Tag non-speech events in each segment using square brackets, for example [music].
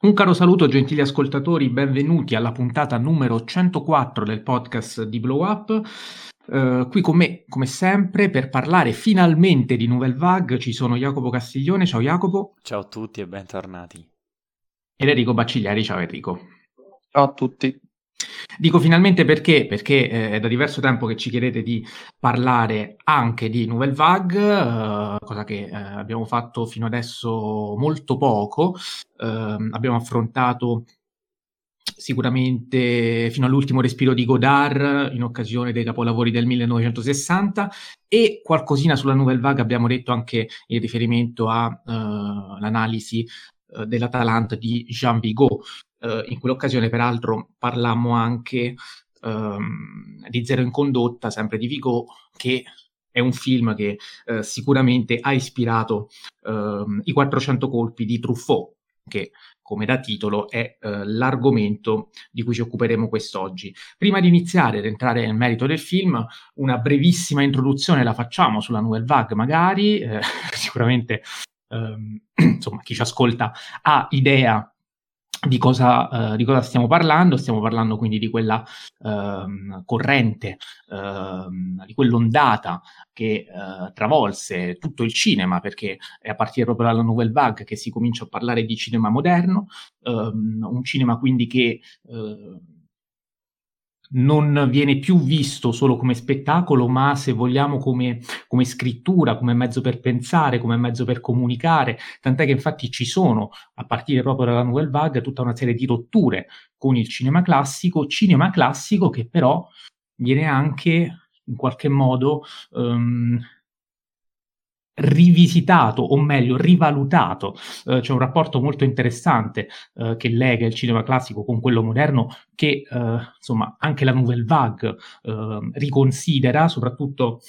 Un caro saluto gentili ascoltatori, benvenuti alla puntata numero 104 del podcast di Blow Up. Uh, qui con me, come sempre, per parlare finalmente di Nouvelle Vague ci sono Jacopo Castiglione. Ciao Jacopo. Ciao a tutti e bentornati. Ed Enrico Baccigliari. Ciao Enrico. Ciao a tutti. Dico finalmente perché? Perché eh, è da diverso tempo che ci chiedete di parlare anche di Nouvelle Vague, eh, cosa che eh, abbiamo fatto fino adesso molto poco. Ehm, abbiamo affrontato sicuramente fino all'ultimo respiro di Godard in occasione dei capolavori del 1960 e qualcosina sulla Nouvelle Vague abbiamo detto anche in riferimento all'analisi uh, uh, dell'Atalanta di Jean Vigo. Uh, in quell'occasione peraltro parlammo anche um, di Zero in condotta, sempre di Vigo, che è un film che uh, sicuramente ha ispirato uh, i 400 colpi di Truffaut, che come da titolo è uh, l'argomento di cui ci occuperemo quest'oggi. Prima di iniziare ad entrare nel merito del film, una brevissima introduzione la facciamo sulla Nouvelle Vague, magari, eh, [laughs] sicuramente um, [clears throat] insomma, chi ci ascolta ha idea di cosa, uh, di cosa, stiamo parlando? Stiamo parlando quindi di quella uh, corrente, uh, di quell'ondata che eh, travolse tutto il cinema, perché è a partire proprio dalla Nouvelle Vague che si comincia a parlare di cinema moderno, ehm, un cinema quindi che eh, non viene più visto solo come spettacolo, ma se vogliamo come, come, scrittura, come mezzo per pensare, come mezzo per comunicare, tant'è che infatti ci sono, a partire proprio dalla Nouvelle Vague, tutta una serie di rotture con il cinema classico, cinema classico che però viene anche in qualche modo um, rivisitato o meglio rivalutato. Uh, c'è un rapporto molto interessante uh, che lega il cinema classico con quello moderno che uh, insomma anche la Nouvelle Vague riconsidera, soprattutto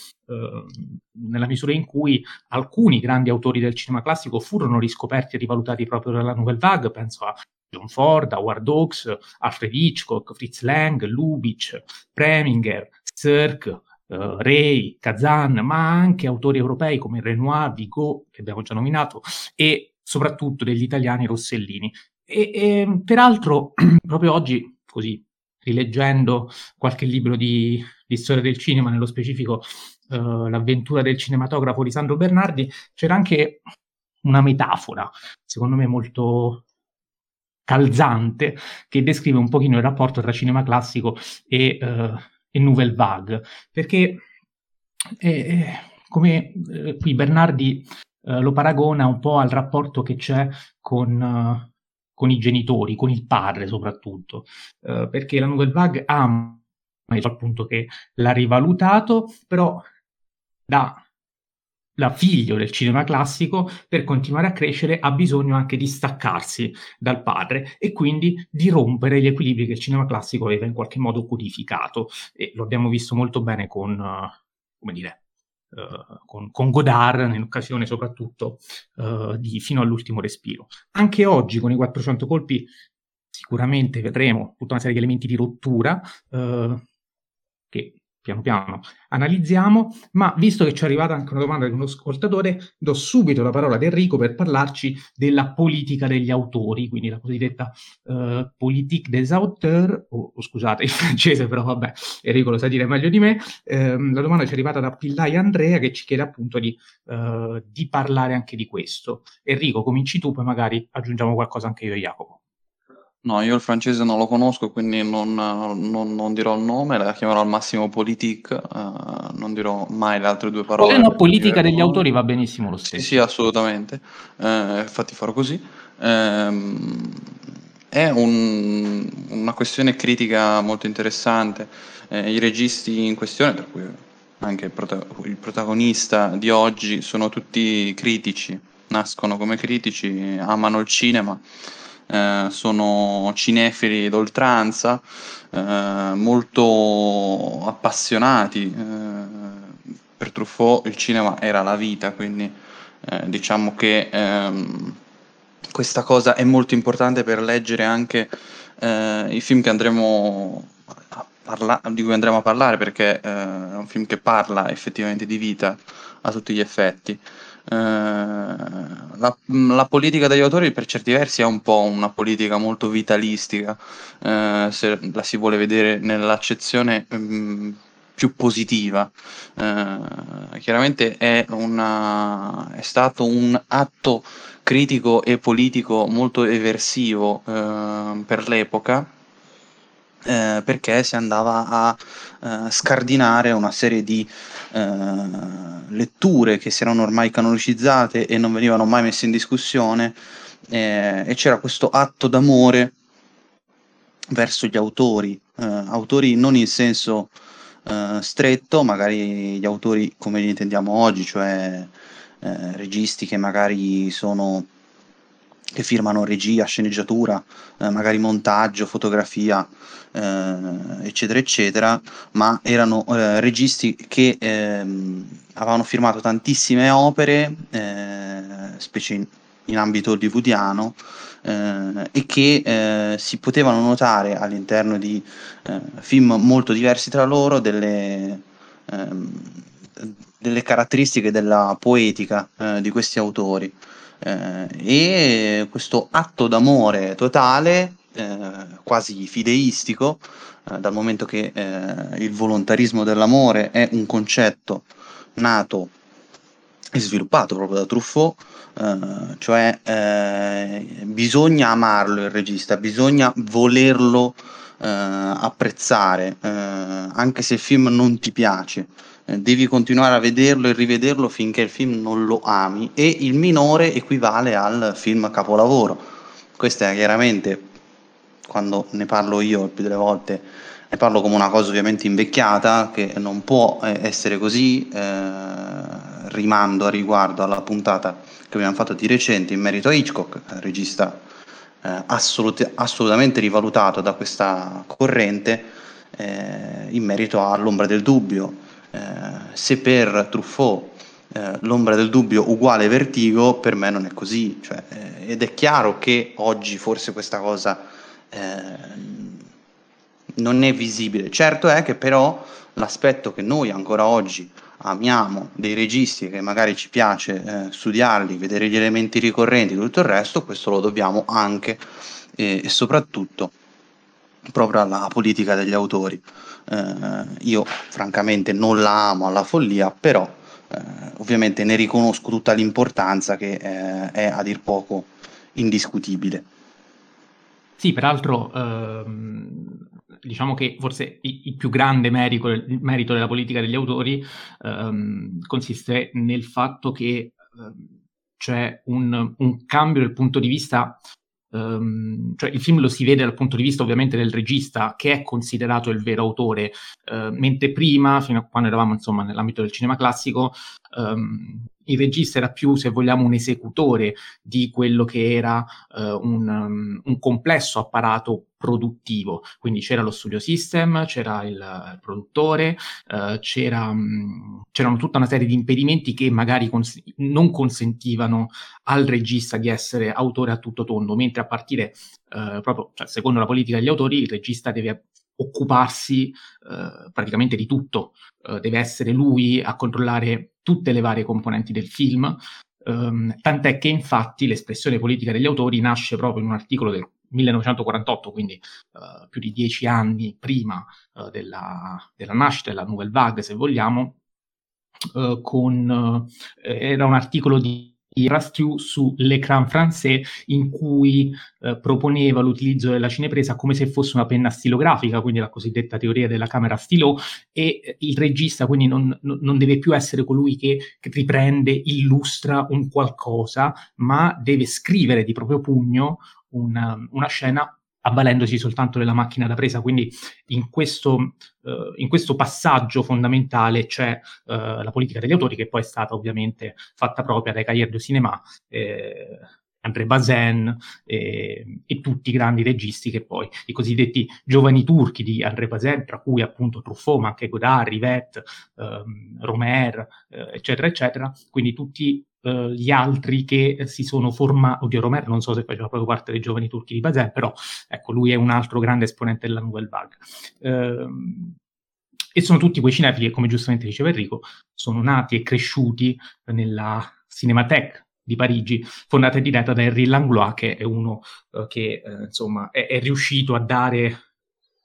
nella misura in cui alcuni grandi autori del cinema classico furono riscoperti e rivalutati proprio dalla Nouvelle Vague, penso a John Ford, Howard Hawks, Alfred Hitchcock, Fritz Lang, Lubitsch, Preminger, Cirque, uh, Ray, Kazan, ma anche autori europei come Renoir, Vigo, che abbiamo già nominato, e soprattutto degli italiani Rossellini. E, e peraltro, [clears throat] proprio oggi, così, rileggendo qualche libro di, di storia del cinema, nello specifico uh, L'avventura del cinematografo di Sandro Bernardi, c'era anche una metafora, secondo me molto calzante, che descrive un pochino il rapporto tra cinema classico e uh, e Nouvelle Vague, perché eh, come eh, qui Bernardi eh, lo paragona un po' al rapporto che c'è con, uh, con i genitori, con il padre soprattutto, uh, perché la Nouvelle Vague ha appunto che l'ha rivalutato, però da la figlio del cinema classico, per continuare a crescere ha bisogno anche di staccarsi dal padre e quindi di rompere gli equilibri che il cinema classico aveva in qualche modo codificato. E lo abbiamo visto molto bene con, uh, come dire, uh, con, con, Godard, in occasione soprattutto uh, di Fino all'ultimo respiro. Anche oggi con i 400 colpi sicuramente vedremo tutta una serie di elementi di rottura che piano piano analizziamo, ma visto che ci è arrivata anche una domanda di uno ascoltatore, do subito la parola ad Enrico per parlarci della politica degli autori, quindi la cosiddetta uh, politique des auteurs, o oh, scusate il francese, però vabbè, Enrico lo sa dire meglio di me, uh, la domanda ci è arrivata da Pillai Andrea che ci chiede appunto di, uh, di parlare anche di questo. Enrico, cominci tu, poi magari aggiungiamo qualcosa anche io e Jacopo. No, io il francese non lo conosco, quindi non, non, non dirò il nome, la chiamerò al massimo politique, uh, non dirò mai le altre due parole. Eh no, politica degli autori va benissimo lo stesso. Sì, sì assolutamente, uh, infatti farò così. Uh, è un, una questione critica molto interessante. Eh, I registi in questione, per cui anche il, prota- il protagonista di oggi, sono tutti critici, nascono come critici, amano il cinema eh, sono cinefili d'oltranza, eh, molto appassionati. Eh, per Truffaut il cinema era la vita, quindi eh, diciamo che ehm, questa cosa è molto importante per leggere anche i film parla- di cui andremo a parlare perché è un film che parla effettivamente di vita a tutti gli effetti. Eh, la, la, politica degli autori per certi versi è un po' una politica molto vitalistica, eh, se la si vuole vedere nell'accezione mh, mm, più positiva. Eh, chiaramente è, una, è, stato un atto critico e politico molto eversivo eh, per l'epoca. Eh, perché si andava a eh, scardinare una serie di eh, letture che si erano ormai canonicizzate e non venivano mai messe in discussione eh, e c'era questo atto d'amore verso gli autori, eh, autori non in senso eh, stretto, magari gli autori come li intendiamo oggi, cioè registi che magari sono che firmano regia, sceneggiatura, eh, magari montaggio, fotografia, eh, eccetera, eccetera, ma erano eh, registi che ehm, avevano firmato tantissime opere, eh, specie in, in, ambito hollywoodiano, eh, e che eh, si potevano notare all'interno di film molto diversi tra loro delle, ehm, delle caratteristiche della poetica di questi autori eh, e questo atto d'amore totale, eh, quasi fideistico, eh, dal momento che eh, il volontarismo dell'amore è un concetto nato e sviluppato proprio da Truffaut, Uh, cioè uh, bisogna amarlo il regista, bisogna volerlo apprezzare, anche se il film non ti piace, eh, devi continuare a vederlo e rivederlo finché il film non lo ami e il minore equivale al film capolavoro. Questa è chiaramente, quando ne parlo io più delle volte, ne parlo come una cosa ovviamente invecchiata, che non può eh, essere così, eh, rimando a riguardo alla puntata che abbiamo fatto di recente in merito a Hitchcock, regista eh, assolut- assolutamente rivalutato da questa corrente, eh, in merito all'ombra del dubbio eh, se per Truffaut eh, l'ombra del dubbio uguale vertigo, per me non è così. Cioè, eh, ed è chiaro che oggi forse questa cosa eh, non è visibile. Certo è che però l'aspetto che noi ancora oggi amiamo dei registi che magari ci piace eh, studiarli, vedere gli elementi ricorrenti, tutto il resto, questo lo dobbiamo anche e soprattutto proprio alla politica degli autori. Eh, io francamente non la amo alla follia, però eh, ovviamente ne riconosco tutta l'importanza che eh, è a dir poco indiscutibile. Sì, peraltro ehm, diciamo che forse il, più grande merito, merito, della politica degli autori ehm, consiste nel fatto che ehm, c'è un, un, cambio del punto di vista Um, cioè il film lo si vede dal punto di vista ovviamente del regista che è considerato il vero autore, uh, mentre prima, fino a quando eravamo insomma nell'ambito del cinema classico, um, il regista era più, se vogliamo, un esecutore di quello che era uh, un, um, un, complesso apparato produttivo. Quindi c'era lo studio system, c'era il, produttore, uh, c'era, um, c'erano tutta una serie di impedimenti che magari cons- non consentivano al regista di essere autore a tutto tondo, mentre a partire uh, proprio, cioè, secondo la politica degli autori, il regista deve occuparsi eh, praticamente di tutto, eh, deve essere lui a controllare tutte le varie componenti del film, um, tant'è che infatti l'espressione politica degli autori nasce proprio in un articolo del 1948, quindi uh, più di dieci anni prima uh, della, della, nascita della Nouvelle Vague, se vogliamo, uh, con, era un articolo di Rastiou su L'écran français in cui eh, proponeva l'utilizzo della cinepresa come se fosse una penna stilografica, quindi la cosiddetta teoria della camera stilo, e il regista quindi non, non deve più essere colui che, che, riprende, illustra un qualcosa, ma deve scrivere di proprio pugno una, una scena avvalendosi soltanto della macchina da presa. Quindi in questo, uh, in questo passaggio fondamentale c'è uh, la politica degli autori, che poi è stata ovviamente fatta propria dai Cahiers du Cinéma. Eh, André Bazin eh, e tutti i grandi registi che poi, i cosiddetti giovani turchi di André Bazin, tra cui appunto Truffaut, ma anche Godard, Rivette, ehm, Romer, eh, eccetera, eccetera, quindi tutti Uh, gli altri che si sono formati, oddio Romer non so se faceva proprio parte dei giovani turchi di Bazin, però ecco lui è un altro grande esponente della Nouvelle Vague. Uh, e sono tutti quei cinefili che, come giustamente diceva Enrico, sono nati e cresciuti nella Cinémathèque di Parigi, fondata e diretta da Henri Langlois, che è uno uh, che uh, insomma è, è, riuscito a dare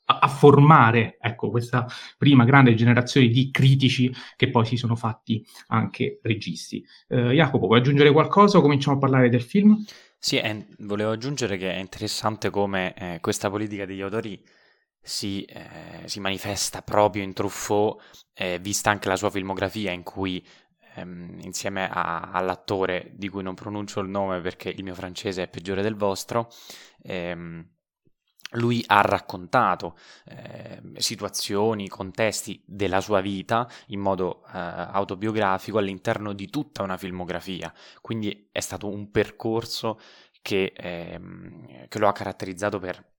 a, formare ecco, questa prima grande generazione di critici che poi si sono fatti anche registi. Uh, Jacopo, vuoi aggiungere qualcosa o cominciamo a parlare del film? Sì, è, volevo aggiungere che è interessante come eh, questa politica degli autori si, eh, si, manifesta proprio in Truffaut, eh, vista anche la sua filmografia in cui ehm, insieme a, all'attore di cui non pronuncio il nome perché il mio francese è peggiore del vostro, ehm, lui ha raccontato eh, situazioni, contesti della sua vita in modo eh, autobiografico all'interno di tutta una filmografia, quindi è stato un percorso che, ehm, che lo ha caratterizzato per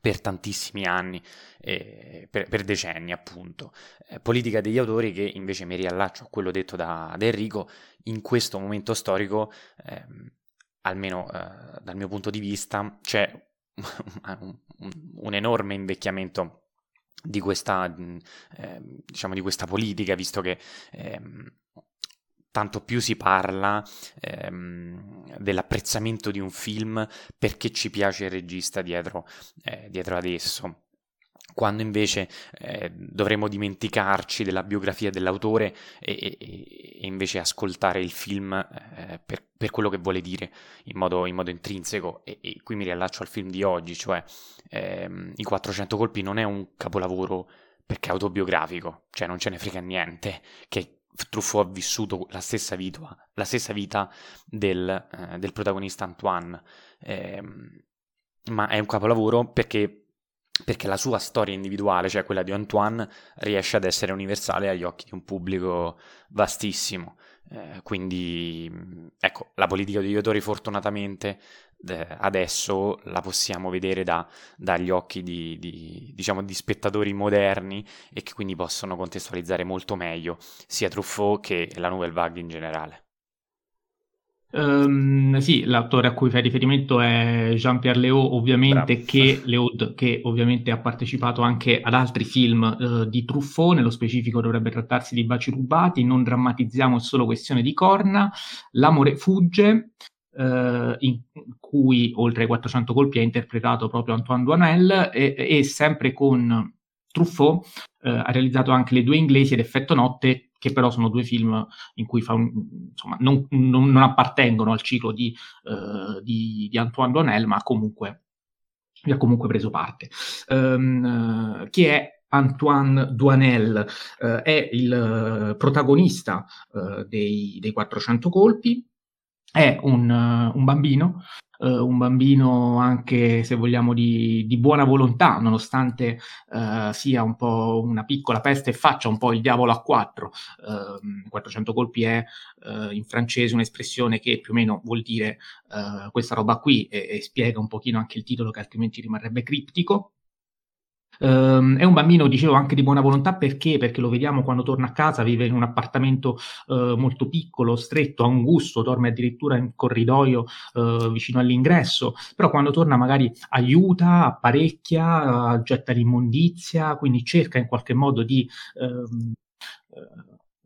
per tantissimi anni, eh, per, per, decenni appunto. Eh, politica degli autori che invece mi riallaccio a quello detto da, da Enrico, in questo momento storico, eh, almeno eh, dal mio punto di vista, c'è [laughs] un, enorme invecchiamento di questa, eh, diciamo, di questa politica, visto che ehm, tanto più si parla ehm, dell'apprezzamento di un film perché ci piace il regista dietro, eh, dietro ad esso quando invece eh, dovremmo dimenticarci della biografia dell'autore e, e, e invece ascoltare il film eh, per, per, quello che vuole dire in modo, in modo intrinseco. E, e, qui mi riallaccio al film di oggi, cioè ehm, I 400 colpi non è un capolavoro perché è autobiografico, cioè non ce ne frega niente, che Truffaut ha vissuto la stessa vita, la stessa vita del, eh, del protagonista Antoine, eh, ma è un capolavoro perché, perché, la sua storia individuale, cioè quella di Antoine, riesce ad essere universale agli occhi di un pubblico vastissimo. Eh, quindi, ecco, la politica degli autori fortunatamente adesso la possiamo vedere da, dagli occhi di, di, diciamo, di, spettatori moderni e che quindi possono contestualizzare molto meglio sia Truffaut che la Nouvelle Vague in generale. Um, sì, l'attore a cui fai riferimento è Jean-Pierre Léaud, ovviamente che, Léaud, che ovviamente ha partecipato anche ad altri film uh, di Truffaut, nello specifico dovrebbe trattarsi di Baci rubati, non drammatizziamo, è solo questione di corna, L'amore fugge, eh, in cui oltre ai 400 colpi ha interpretato proprio Antoine Duanel e, e sempre con Truffaut eh, ha realizzato anche Le due inglesi ed Effetto notte che però sono due film in cui un, insomma, non, non, non, appartengono al ciclo di, uh, di, di Antoine Duanel ma comunque vi ha comunque preso parte. Um, chi è Antoine Duanel? Uh, è il protagonista dei, dei 400 colpi, è un, un bambino, uh, un bambino anche se vogliamo di, di buona volontà, nonostante uh, sia un po' una piccola peste e faccia un po' il diavolo a quattro. Uh, 400 colpi è uh, in francese un'espressione che più o meno vuol dire questa roba qui e, e spiega un pochino anche il titolo che altrimenti rimarrebbe criptico. Um, è un bambino, dicevo, anche di buona volontà perché? Perché lo vediamo quando torna a casa, vive in un appartamento uh, molto piccolo, stretto, angusto, dorme addirittura in corridoio uh, vicino all'ingresso, però quando torna magari aiuta, apparecchia, uh, getta l'immondizia, quindi cerca in qualche modo di uh,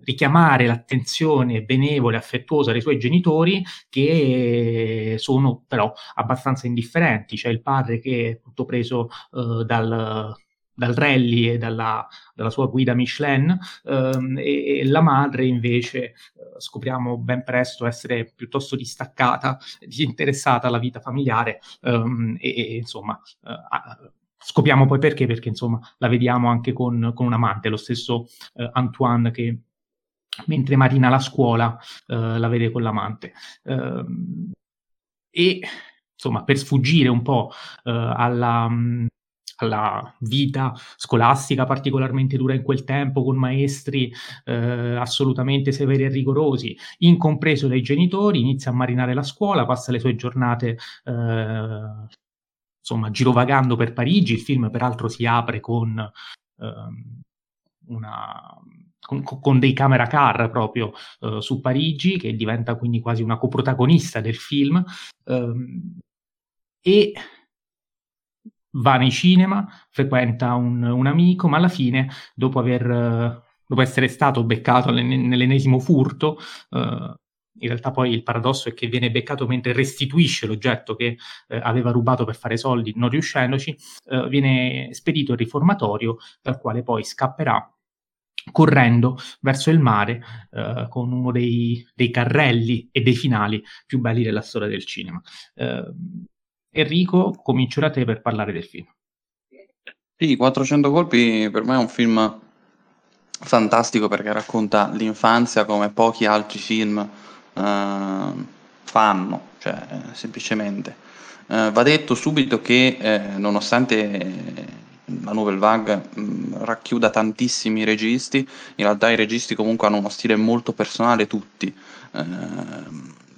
richiamare l'attenzione benevola e affettuosa dei suoi genitori che sono però abbastanza indifferenti. C'è il padre che è tutto preso uh, dal, dal rally e dalla, dalla, sua guida Michelin ehm, e, e, la madre invece eh, scopriamo ben presto essere piuttosto distaccata, disinteressata alla vita familiare ehm, e, e, insomma eh, scopriamo poi perché, perché insomma la vediamo anche con, con un amante, lo stesso eh, Antoine che mentre Marina la scuola eh, la vede con l'amante. Eh, e insomma, per sfuggire un po' eh, alla, alla, vita scolastica particolarmente dura in quel tempo, con maestri eh, assolutamente severi e rigorosi, incompreso dai genitori, inizia a marinare la scuola, passa le sue giornate eh, insomma, girovagando per Parigi. Il film, peraltro, si apre con ehm, una con, con, dei camera car proprio uh, su Parigi, che diventa quindi quasi una coprotagonista del film, um, e va nei cinema, frequenta un, un, amico, ma alla fine, dopo, aver, dopo essere stato beccato nell'ennesimo furto, uh, in realtà poi il paradosso è che viene beccato mentre restituisce l'oggetto che eh, aveva rubato per fare soldi, non riuscendoci, eh, viene spedito il riformatorio dal quale poi scapperà correndo verso il mare eh, con uno dei, dei, carrelli e dei finali più belli della storia del cinema. Eh, Enrico, comincio da te per parlare del film. Sì, 400 colpi per me è un film fantastico perché racconta l'infanzia come pochi altri film eh, fanno, cioè semplicemente. Eh, va detto subito che eh, nonostante la Nouvelle Vague mh, racchiuda tantissimi registi, in realtà i registi comunque hanno uno stile molto personale tutti. Eh,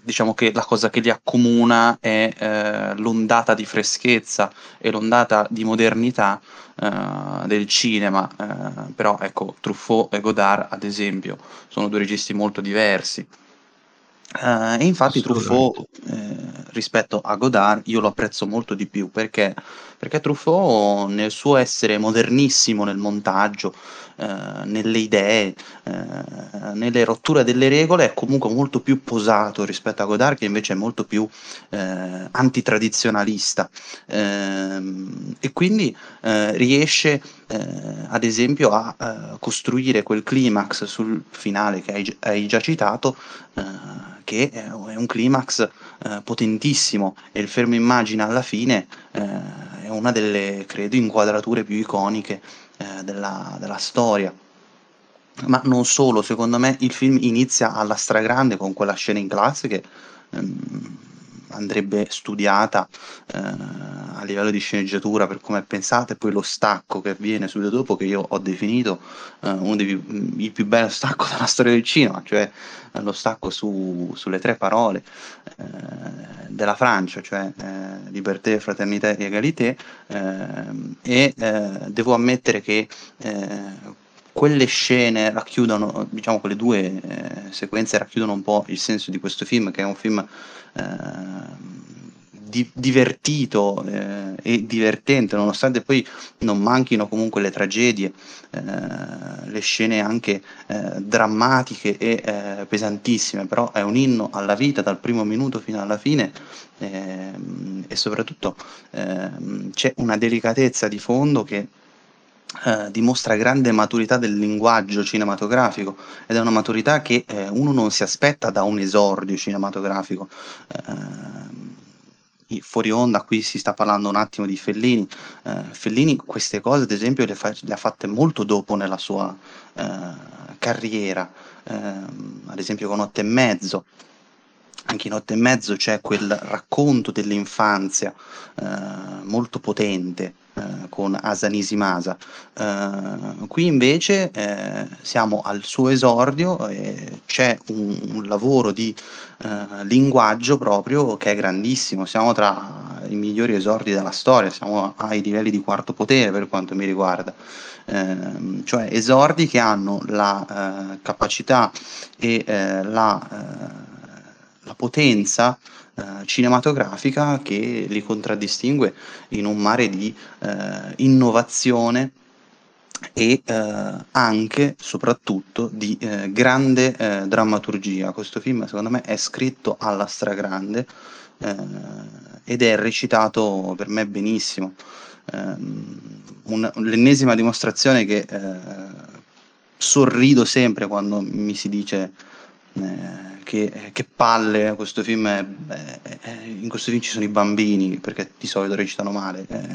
diciamo che la cosa che li accomuna è eh, l'ondata di freschezza e l'ondata di modernità eh, del cinema, eh, però ecco Truffaut e Godard ad esempio sono due registi molto diversi. Uh, e infatti Truffaut eh, rispetto a Godard io lo apprezzo molto di più perché, perché Truffaut nel suo essere modernissimo nel montaggio, eh, nelle idee, eh, nelle rotture delle regole è comunque molto più posato rispetto a Godard che invece è molto più eh, antitradizionalista. Ehm, e quindi eh, riesce eh, ad esempio a costruire quel climax sul finale che hai, hai già citato che è un climax eh, potentissimo. E il fermo immagine alla fine eh, è una delle, credo, inquadrature più iconiche eh, della, della storia. Ma non solo, secondo me il film inizia alla stragrande con quella scena in classe che ehm, andrebbe studiata eh, a livello di sceneggiatura per come è pensata e poi lo stacco che avviene subito dopo che io ho definito eh, uno dei più, il più bello stacco [laughs] della storia del cinema, cioè eh, lo stacco su, sulle tre parole eh, della Francia, cioè eh, libertà, fraternità e egalité ehm, e eh, devo ammettere che quelle scene racchiudono, diciamo quelle due eh, sequenze racchiudono un po' il senso di questo film, che è un film eh, di, divertito eh, e divertente, nonostante poi non manchino comunque le tragedie, eh, le scene anche eh, drammatiche e eh, pesantissime, però è un inno alla vita dal primo minuto fino alla fine ehm, e soprattutto ehm, c'è una delicatezza di fondo che eh, dimostra grande maturità del linguaggio cinematografico ed è una maturità che eh, uno non si aspetta da un esordio cinematografico. Eh, fuori onda, qui si sta parlando un attimo di Fellini. Eh, Fellini queste cose, ad esempio, le, fa- le, ha fatte molto dopo nella sua eh, carriera, ehm, ad esempio con Otto e mezzo anche in Otto e mezzo c'è quel racconto dell'infanzia eh, molto potente eh, con Asanisi Masa. Eh, qui invece eh, siamo al suo esordio e c'è un, un lavoro di eh, linguaggio proprio che è grandissimo. Siamo tra i migliori esordi della storia, siamo ai livelli di quarto potere per quanto mi riguarda. Ehm, cioè esordi che hanno la capacità e la la potenza eh, cinematografica che li contraddistingue in un mare di eh, innovazione e eh, anche, soprattutto, di eh, grande eh, drammaturgia. Questo film, secondo me, è scritto alla stragrande eh, ed è recitato per me benissimo. Ehm, un, l'ennesima dimostrazione che sorrido sempre quando mi si dice che, che, palle questo film è, è, in questo film ci sono i bambini perché di solito recitano male. Eh,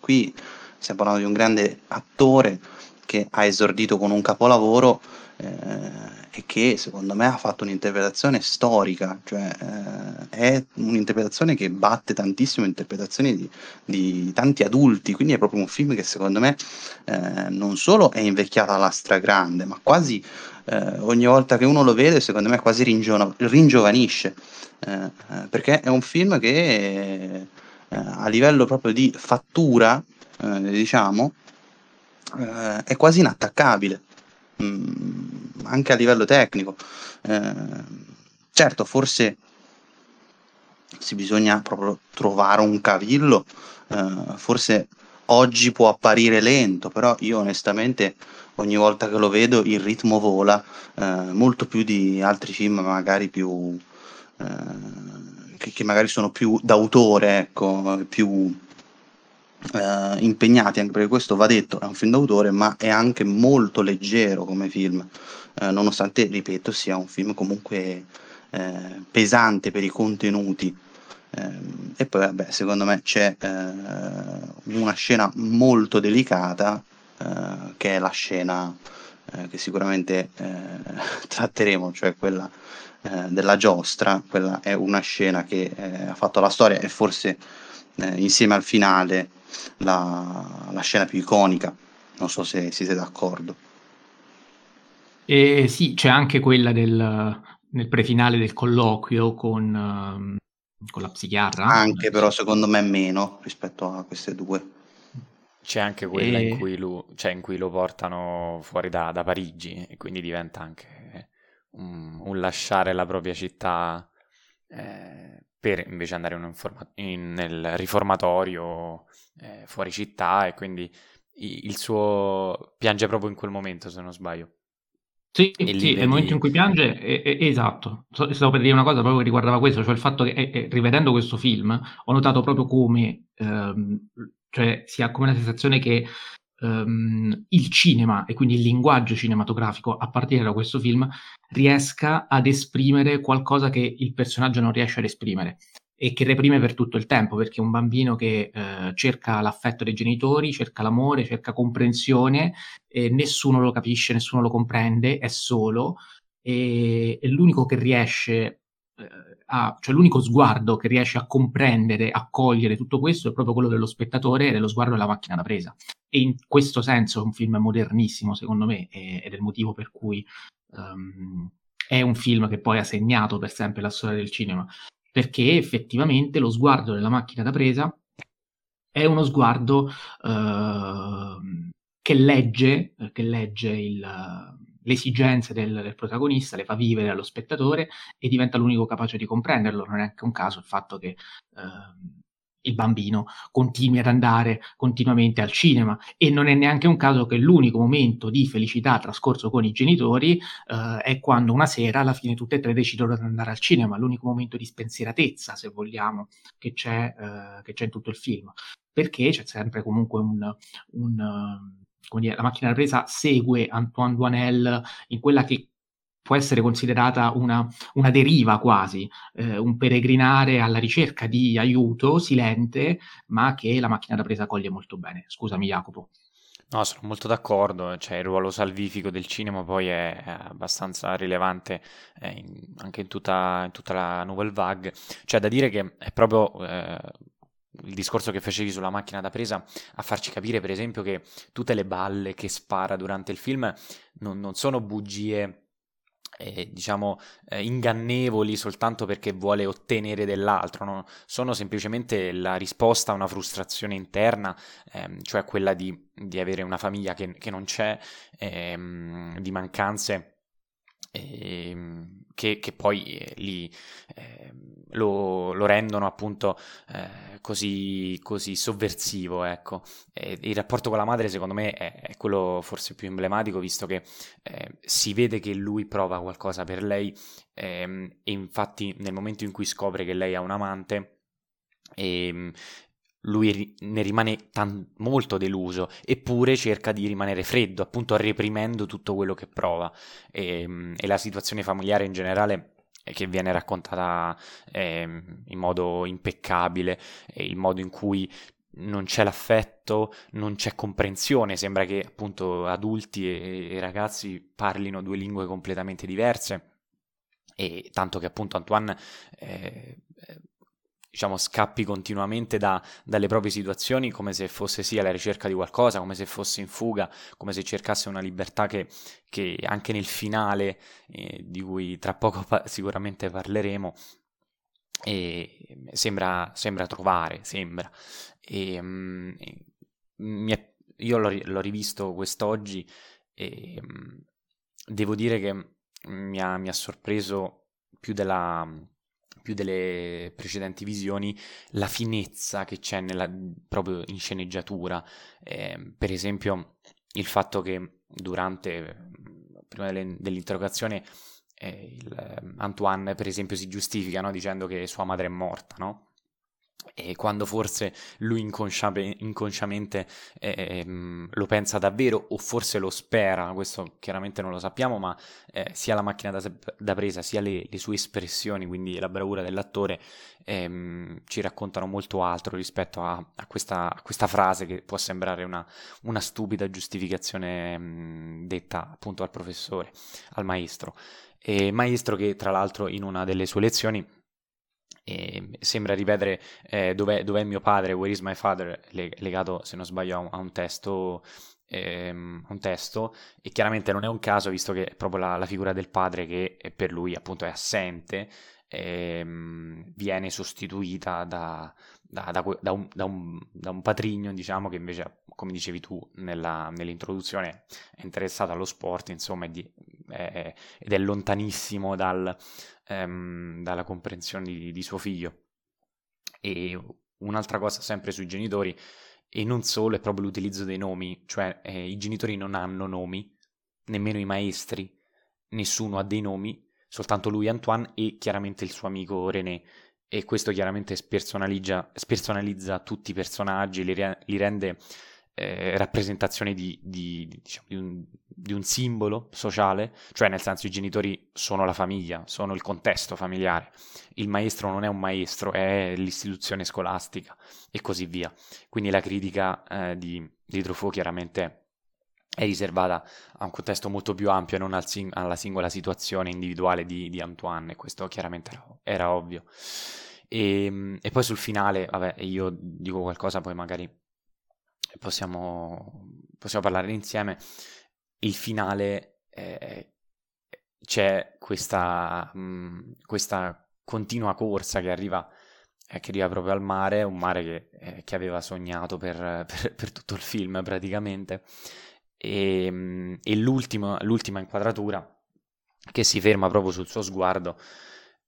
qui stiamo parlando di un grande attore che ha esordito con un capolavoro eh, e che secondo me ha fatto un'interpretazione storica, cioè eh, è un'interpretazione che batte tantissimo interpretazioni di, di, tanti adulti, quindi è proprio un film che secondo me eh, non solo è invecchiato alla stragrande, ma quasi eh, ogni volta che uno lo vede secondo me quasi ringiova- ringiovanisce, eh, eh, perché è un film che a livello proprio di fattura, diciamo, è quasi inattaccabile. Mm, anche a livello tecnico. Eh, certo, forse se bisogna proprio trovare un cavillo, eh, forse oggi può apparire lento, però io onestamente ogni volta che lo vedo il ritmo vola eh, molto più di altri film magari più, eh, che, magari sono più d'autore, ecco, più eh, impegnati, anche perché questo va detto, è un film d'autore, ma è anche molto leggero come film, eh, nonostante, ripeto, sia un film comunque eh, pesante per i contenuti. Ehm, e poi, vabbè, secondo me c'è eh, una scena molto delicata, eh, che è la scena eh, che sicuramente [laughs] tratteremo, cioè quella della giostra. Quella è una scena che ha fatto la storia e forse insieme al finale la, la scena più iconica. Non so se siete d'accordo. E sì, c'è anche quella del, nel prefinale del colloquio con, uh, con la psichiatra. Anche però secondo me meno rispetto a queste due. C'è anche quella e... in, cui lo, cioè in, cui lo, portano fuori da, da Parigi e quindi diventa anche un, un lasciare la propria città eh, per invece andare in in, nel riformatorio eh, fuori città e quindi il suo piange proprio in quel momento se non sbaglio. Sì, sì vedi... nel momento in cui piange, è, è, esatto. Stavo per dire una cosa proprio che riguardava questo, cioè il fatto che è, rivedendo questo film ho notato proprio come, ehm, cioè si ha come la sensazione che ehm, il cinema e quindi il linguaggio cinematografico a partire da questo film riesca ad esprimere qualcosa che il personaggio non riesce ad esprimere e che reprime per tutto il tempo, perché un bambino che eh, cerca l'affetto dei genitori, cerca l'amore, cerca comprensione, e nessuno lo capisce, nessuno lo comprende, è solo, e, e l'unico che riesce eh, a, cioè l'unico sguardo che riesce a comprendere, a cogliere tutto questo è proprio quello dello spettatore ed è lo sguardo della macchina da presa. E in questo senso è un film modernissimo, secondo me, ed è il motivo per cui um, è un film che poi ha segnato per sempre la storia del cinema perché effettivamente lo sguardo della macchina da presa è uno sguardo uh, che legge, che legge il, le esigenze del, del, protagonista, le fa vivere allo spettatore e diventa l'unico capace di comprenderlo. Non è anche un caso il fatto che uh, il bambino continui ad andare continuamente al cinema e non è neanche un caso che l'unico momento di felicità trascorso con i genitori eh, è quando una sera alla fine tutte e tre decidono di andare al cinema, l'unico momento di spensieratezza, se vogliamo, che c'è, eh, che c'è in tutto il film, perché c'è sempre comunque un, un dire, la macchina da presa segue Antoine Duanel in quella che può essere considerata una, una deriva quasi, eh, un peregrinare alla ricerca di aiuto silente, ma che la macchina da presa coglie molto bene. Scusami Jacopo. No, sono molto d'accordo, cioè il ruolo salvifico del cinema poi è, abbastanza rilevante eh, in, anche in tutta, in tutta, la Nouvelle Vague, cioè da dire che è proprio eh, il discorso che facevi sulla macchina da presa a farci capire per esempio che tutte le balle che spara durante il film non, non sono bugie eh, diciamo, eh, ingannevoli soltanto perché vuole ottenere dell'altro, no? sono semplicemente la risposta a una frustrazione interna, ehm, cioè quella di, di, avere una famiglia che, che non c'è, ehm, di mancanze ehm, che, che, poi eh, li, eh, lo, lo, rendono appunto eh, così, così, sovversivo. Ecco. E il rapporto con la madre secondo me è, è quello forse più emblematico visto che eh, si vede che lui prova qualcosa per lei ehm, e infatti nel momento in cui scopre che lei ha un amante ehm, lui ne rimane tan- molto deluso, eppure cerca di rimanere freddo, appunto reprimendo tutto quello che prova. E, ehm, e la situazione familiare in generale che viene raccontata eh, in modo impeccabile, il modo in cui non c'è l'affetto, non c'è comprensione, sembra che appunto adulti e, e ragazzi parlino due lingue completamente diverse e tanto che appunto Antoine eh, diciamo, scappi continuamente da, dalle proprie situazioni come se fosse sì alla ricerca di qualcosa, come se fosse in fuga, come se cercasse una libertà che, che anche nel finale, eh, di cui tra poco pa- sicuramente parleremo, eh, sembra, sembra, trovare, sembra. E, um, è, io l'ho, l'ho, rivisto quest'oggi e um, devo dire che mi ha, mi ha sorpreso più della più delle precedenti visioni la finezza che c'è nella, proprio in sceneggiatura. Eh, per esempio, il fatto che durante, prima delle, dell'interrogazione, eh, il, Antoine, per esempio, si giustifica no? dicendo che sua madre è morta, no? E quando forse lui inconscia- inconsciamente eh, lo pensa davvero o forse lo spera, questo chiaramente non lo sappiamo, ma eh, sia la macchina da, da presa sia le, le, sue espressioni, quindi la bravura dell'attore, ehm, ci raccontano molto altro rispetto a, a, questa, a, questa, frase che può sembrare una, una stupida giustificazione mh, detta appunto al professore, al maestro. E maestro che tra l'altro in una delle sue lezioni e sembra ripetere eh, dov'è, dov'è, mio padre, where is my father, legato se non sbaglio a un, a un testo ehm, un testo. E chiaramente non è un caso visto che è proprio la, la figura del padre che per lui appunto è assente ehm, viene sostituita da, da, da, da, un, un, un patrigno diciamo che invece come dicevi tu nella, nell'introduzione è interessato allo sport insomma è di, è, ed è lontanissimo dal, ehm, dalla comprensione di, di suo figlio. E un'altra cosa sempre sui genitori, e non solo, è proprio l'utilizzo dei nomi, cioè eh, i genitori non hanno nomi, nemmeno i maestri, nessuno ha dei nomi, soltanto lui Antoine e chiaramente il suo amico René. E questo chiaramente spersonalizza, spersonalizza tutti i personaggi, li, re, li rende eh, rappresentazione di, di, diciamo, di, un, di, un, simbolo sociale, cioè nel senso i genitori sono la famiglia, sono il contesto familiare, il maestro non è un maestro, è l'istituzione scolastica e così via. Quindi la critica eh, di, di Truffaut chiaramente è riservata a un contesto molto più ampio e non al sing- alla singola situazione individuale di, Antoine, e questo chiaramente era, era ovvio. E, ehm, e, poi sul finale, vabbè, io dico qualcosa, poi magari possiamo, possiamo parlare insieme. Il finale eh, c'è questa, mh, mm, questa, continua corsa che arriva, eh, che arriva proprio al mare, un mare che, eh, che aveva sognato per, [laughs] per, per, tutto il film praticamente. E, mh, mm, e l'ultima, inquadratura che si ferma proprio sul suo sguardo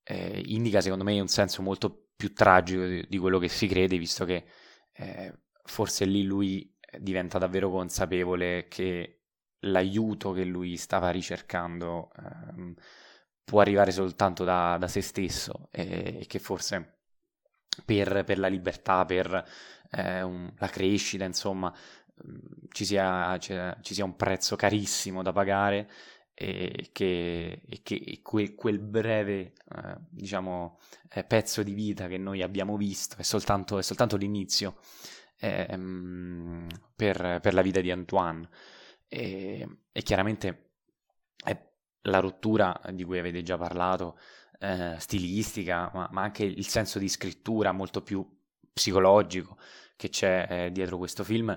eh, indica secondo me un senso molto più tragico di, di quello che si crede, visto che eh, forse lì lui diventa davvero consapevole che l'aiuto che lui stava ricercando ehm, può arrivare soltanto da, da se stesso e, e, che forse per, per la libertà, per eh, un, la crescita, insomma, mm, ci sia, ci sia, un prezzo carissimo da pagare e che, e che quel, quel, breve eh, diciamo, eh, pezzo di vita che noi abbiamo visto è soltanto, è soltanto l'inizio ehm, per, per, la vita di Antoine. E, e chiaramente la rottura di cui avete già parlato, eh, stilistica, ma, ma, anche il senso di scrittura molto più psicologico che c'è eh, dietro questo film,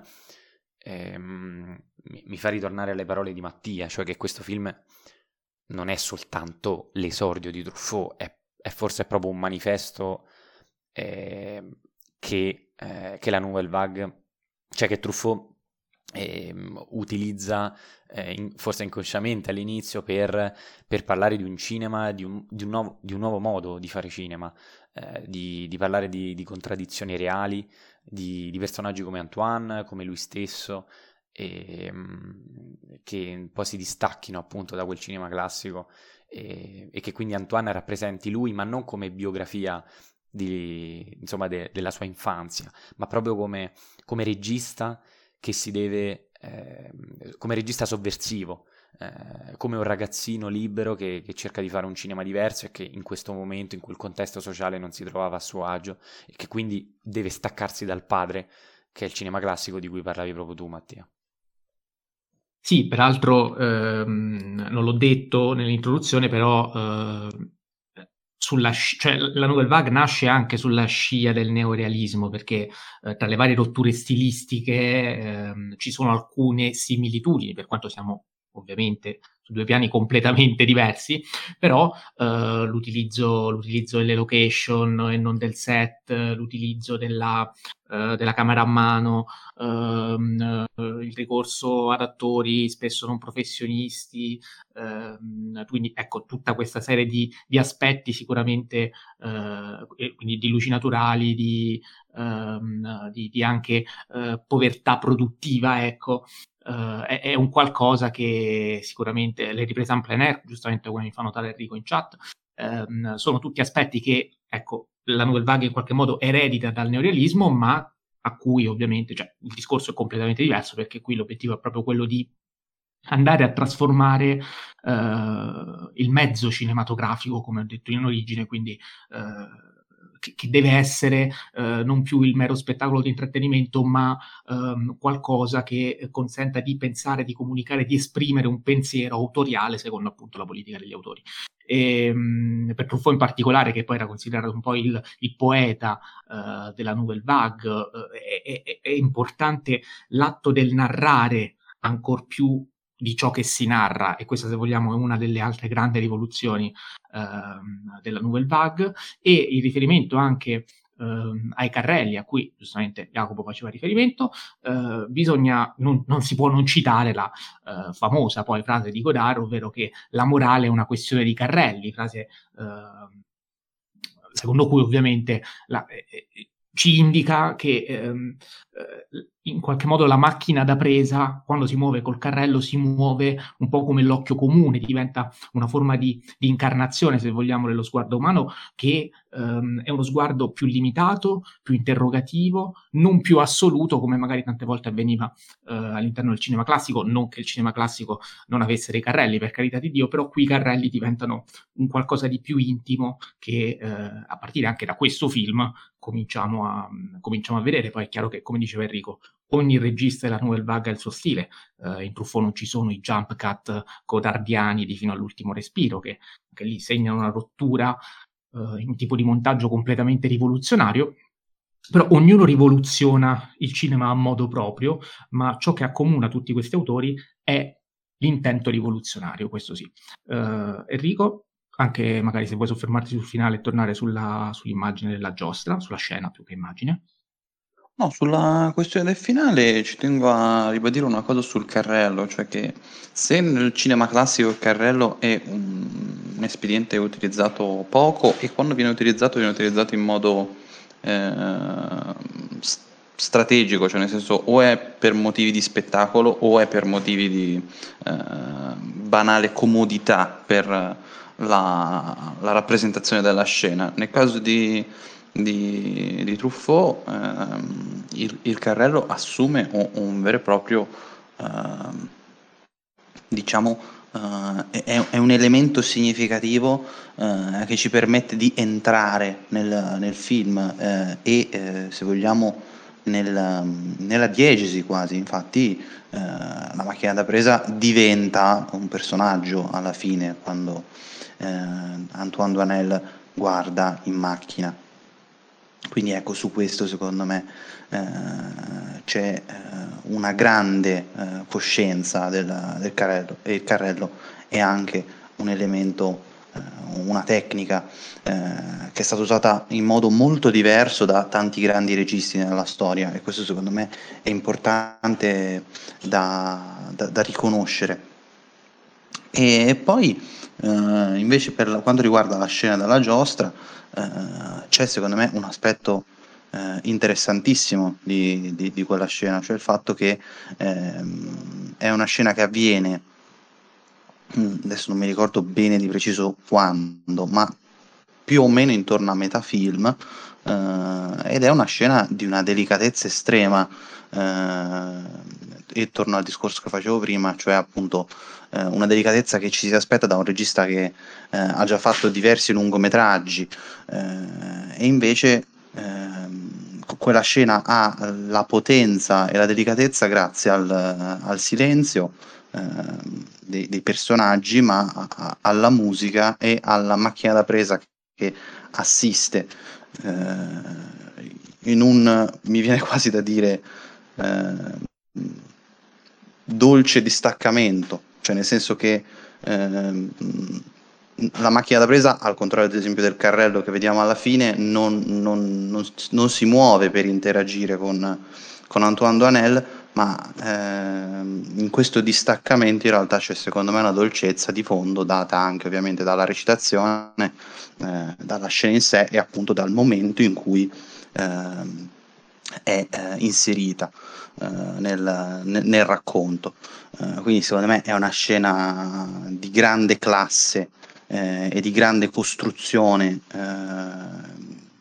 ehm, mi, mi, fa ritornare alle parole di Mattia, cioè che questo film non è soltanto l'esordio di Truffaut, è, è forse proprio un manifesto eh, che, eh, che la Nouvelle Vague, cioè che Truffaut eh, utilizza eh, in, forse inconsciamente all'inizio per, per, parlare di un cinema, di un, di un, nuovo, di un nuovo, modo di fare cinema, eh, di, di, parlare di, di, contraddizioni reali, di, personaggi come Antoine, come lui stesso, e, ehm, che poi si distacchino appunto da quel cinema classico e, e che quindi Antoine rappresenti lui, ma non come biografia di, insomma, de, della sua infanzia, ma proprio come, come regista che si deve, eh, come regista sovversivo, eh, come un ragazzino libero che, che, cerca di fare un cinema diverso e che in questo momento, in quel contesto sociale non si trovava a suo agio e che quindi deve staccarsi dal padre, che è il cinema classico di cui parlavi proprio tu Mattia. Sì, peraltro ehm, non l'ho detto nell'introduzione, però eh, sulla sci- cioè, la Nouvelle Vague nasce anche sulla scia del neorealismo perché eh, tra le varie rotture stilistiche eh, ci sono alcune similitudini per quanto siamo ovviamente su due piani completamente diversi, però eh, l'utilizzo, l'utilizzo, delle location e non del set, l'utilizzo della, eh, della camera a mano, ehm, eh, il ricorso ad attori spesso non professionisti, ehm, quindi ecco tutta questa serie di, di aspetti sicuramente, eh, quindi di luci naturali, di, ehm, di, di anche eh, povertà produttiva, ecco, uh, è, è, un qualcosa che sicuramente le riprese en plein air, giustamente come mi fa notare Enrico in chat, um, sono tutti aspetti che, ecco, la Nouvelle Vague in qualche modo eredita dal neorealismo, ma a cui ovviamente cioè, il discorso è completamente diverso perché qui l'obiettivo è proprio quello di andare a trasformare uh, il mezzo cinematografico, come ho detto in origine, quindi uh, che, deve essere eh, non più il mero spettacolo di intrattenimento, ma ehm, qualcosa che consenta di pensare, di comunicare, di esprimere un pensiero autoriale secondo appunto la politica degli autori. E, ehm, per Truffaut in particolare, che poi era considerato un po' il, il poeta uh, della Nouvelle Vague, uh, è, è, è, importante l'atto del narrare ancora più di ciò che si narra, e questa se vogliamo è una delle altre grandi rivoluzioni uh, della Nouvelle Vague, e il riferimento anche uh, ai carrelli a cui giustamente Jacopo faceva riferimento, uh, bisogna, non, non, si può non citare la uh, famosa poi frase di Godard, ovvero che la morale è una questione di carrelli, frase ehm, secondo cui ovviamente la, eh, eh ci indica che ehm, eh, in qualche modo la macchina da presa, quando si muove col carrello, si muove un po' come l'occhio comune, diventa una forma di, di incarnazione, se vogliamo, dello sguardo umano, che ehm, è uno sguardo più limitato, più interrogativo, non più assoluto, come magari tante volte avveniva eh, all'interno del cinema classico, non che il cinema classico non avesse dei carrelli, per carità di Dio, però qui i carrelli diventano un qualcosa di più intimo che eh, a partire anche da questo film cominciamo a, cominciamo a vedere. Poi è chiaro che, come diceva Enrico, ogni regista della Nouvelle Vague ha il suo stile. Uh, in Truffaut non ci sono i jump cut codardiani di fino all'ultimo respiro, che, che lì segnano una rottura uh, in un tipo di montaggio completamente rivoluzionario. Però ognuno rivoluziona il cinema a modo proprio, ma ciò che accomuna tutti questi autori è l'intento rivoluzionario, questo sì. Uh, Enrico, anche magari se vuoi soffermarti sul finale e tornare sulla, sull'immagine della giostra, sulla scena più che immagine. No, sulla questione del finale ci tengo a ribadire una cosa sul carrello, cioè che se nel cinema classico il carrello è un, un espediente utilizzato poco e quando viene utilizzato viene utilizzato in modo eh, strategico, cioè nel senso o è per motivi di spettacolo o è per motivi di eh, banale comodità per la, la rappresentazione della scena. Nel caso di di, di Truffaut ehm, il, il, carrello assume un, un vero e proprio ehm, diciamo eh, è, è, un elemento significativo eh, che ci permette di entrare nel, nel film eh, e eh, se vogliamo nel, nella diegesi quasi. Infatti eh, la macchina da presa diventa un personaggio alla fine quando eh, Antoine Duanel guarda in macchina quindi ecco, su questo secondo me eh, c'è eh, una grande eh, coscienza del, del, carrello e il carrello è anche un elemento, eh, una tecnica eh, che è stata usata in modo molto diverso da tanti grandi registi nella storia e questo secondo me è importante da, da, da riconoscere. E poi eh, invece per quanto riguarda la scena della giostra, eh, c'è secondo me un aspetto eh, interessantissimo di, di, di, quella scena, cioè il fatto che ehm, è una scena che avviene, mm, adesso non mi ricordo bene di preciso quando, ma più o meno intorno a metà film, ed è una scena di una delicatezza estrema, eh, e torno al discorso che facevo prima, cioè appunto eh, una delicatezza che ci si aspetta da un regista che eh, ha già fatto diversi lungometraggi. Eh, e invece ehm, quella scena ha la potenza e la delicatezza grazie al, al silenzio ehm, dei, dei, personaggi, ma a, alla musica e alla macchina da presa che assiste eh, in un, mi viene [laughs] quasi da dire, eh, dolce distaccamento, cioè nel senso che ehm, la macchina da presa, al contrario ad esempio del carrello che vediamo alla fine, non, non, non, non si muove per interagire con, con Antoine Duanel, ma ehm, in questo distaccamento in realtà c'è secondo me una dolcezza di fondo data anche ovviamente dalla recitazione, eh, dalla scena in sé e appunto dal momento in cui ehm, è eh, inserita eh, nel, nel, racconto. Eh, quindi secondo me è una scena di grande classe eh, e di grande costruzione,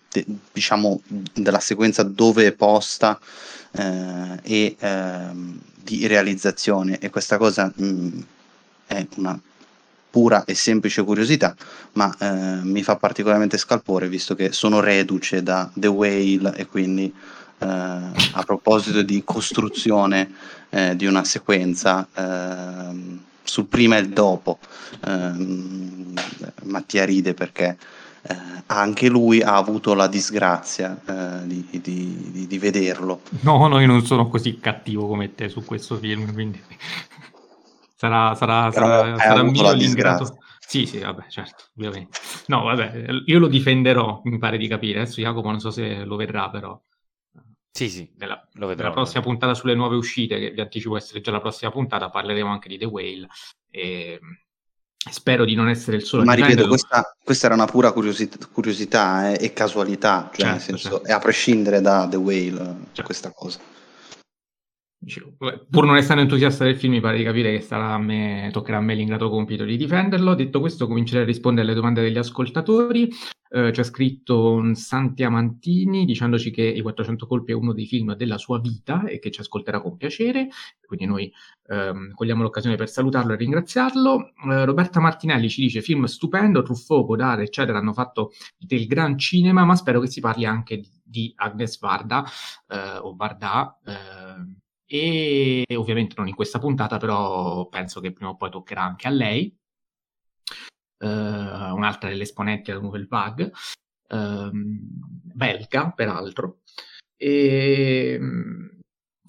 de, diciamo, della sequenza dove è posta e ehm, di realizzazione. E questa cosa mh, mm, è una pura e semplice curiosità, ma eh, mi fa particolarmente scalpore visto che sono reduce da The Whale e quindi eh, a proposito di costruzione eh, di una sequenza ehm, sul prima e il dopo, ehm, Mattia ride perché eh, anche lui ha avuto la disgrazia eh, di, di, di, di, vederlo. No, no, io non sono così cattivo come te su questo film, quindi [laughs] sarà, sarà, sarà, sarà mio l'ingrato. Sì, sì, vabbè, certo, ovviamente. No, vabbè, io lo difenderò, mi pare di capire. Adesso Jacopo non so se lo vedrà, però. Sì, sì, nella, lo vedrò. Nella prossima puntata sulle nuove uscite, che vi anticipo essere già la prossima puntata, parleremo anche di The Whale. E spero di non essere il solo. Ma ripeto, questa, questa, era una pura curiosità, curiosità eh, e casualità, cioè certo, nel senso, certo. a prescindere da The Whale, certo. questa cosa. Pur non essendo entusiasta del film, mi pare di capire che sarà a me, toccherà a me l'ingrato compito di difenderlo. Detto questo, comincerei a rispondere alle domande degli ascoltatori. Eh, c'è scritto un Santi Amantini dicendoci che I 400 colpi è uno dei film della sua vita e che ci ascolterà con piacere. Quindi noi ehm, cogliamo l'occasione per salutarlo e ringraziarlo. Eh, Roberta Martinelli ci dice: film stupendo, Truffaut, Godard, eccetera, hanno fatto del gran cinema, ma spero che si parli anche di, di Agnes Varda eh, o Varda eh, e ovviamente non in questa puntata, però penso che prima o poi toccherà anche a lei, uh, un'altra delle esponenti della Nouvelle Vague, uh, belga peraltro. E,